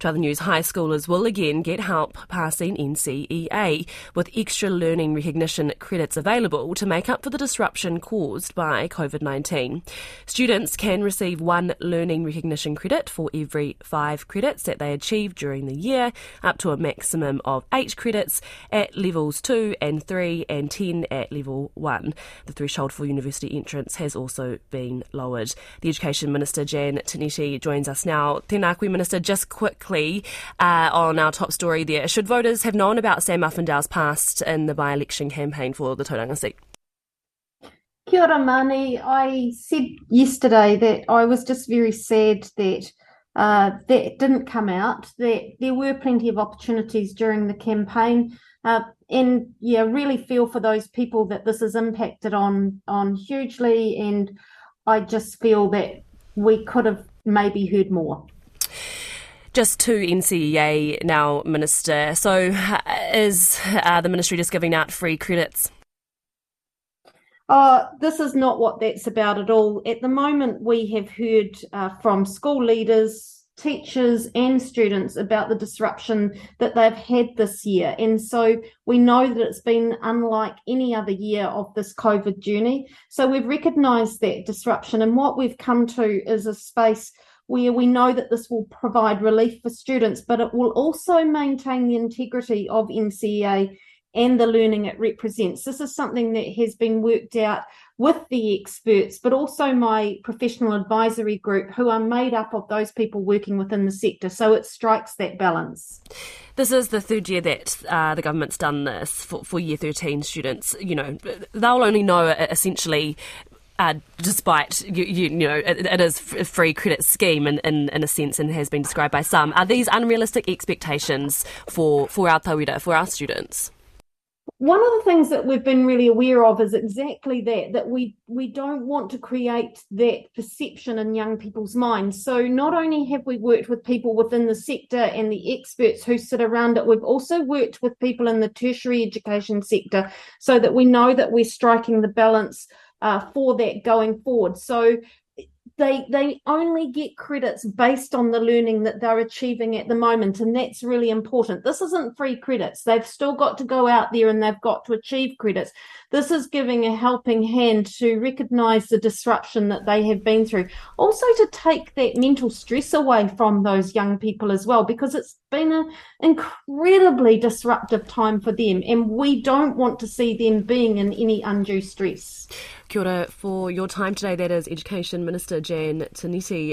To news, high schoolers will again get help passing NCEA with extra learning recognition credits available to make up for the disruption caused by COVID 19. Students can receive one learning recognition credit for every five credits that they achieve during the year, up to a maximum of eight credits at levels two and three and 10 at level one. The threshold for university entrance has also been lowered. The Education Minister Jan Tinetti joins us now. Tēnā koe, Minister, just quickly uh, on our top story there. Should voters have known about Sam Uffindell's past in the by election campaign for the Tauranga seat? Kia ora, Mani. I said yesterday that I was just very sad that uh, that didn't come out, that there were plenty of opportunities during the campaign. Uh, and yeah, really feel for those people that this has impacted on on hugely. And I just feel that we could have maybe heard more. Just to NCEA now, Minister. So, is uh, the ministry just giving out free credits? Uh, this is not what that's about at all. At the moment, we have heard uh, from school leaders, teachers and students about the disruption that they've had this year. And so we know that it's been unlike any other year of this COVID journey. So we've recognised that disruption, and what we've come to is a space where we know that this will provide relief for students, but it will also maintain the integrity of NCEA and the learning it represents. This is something that has been worked out with the experts, but also my professional advisory group, who are made up of those people working within the sector. So it strikes that balance. This is the third year that uh, the government's done this for, for year 13 students. You know, they'll only know essentially uh, despite you, you, know it, it is a free credit scheme in, in, in, a sense and has been described by some. Are these unrealistic expectations for, for our tauira, for our students? one of the things that we've been really aware of is exactly that that we we don't want to create that perception in young people's minds so not only have we worked with people within the sector and the experts who sit around it we've also worked with people in the tertiary education sector so that we know that we're striking the balance uh, for that going forward. So they they only get credits based on the learning that they're achieving at the moment and that's really important. This isn't free credits. They've still got to go out there and they've got to achieve credits. This is giving a helping hand to recognize the disruption that they have been through. Also to take that mental stress away from those young people as well because it's been an incredibly disruptive time for them and we don't want to see them being in any undue stress Kia ora for your time today. That is Education Minister Jan Tinetti.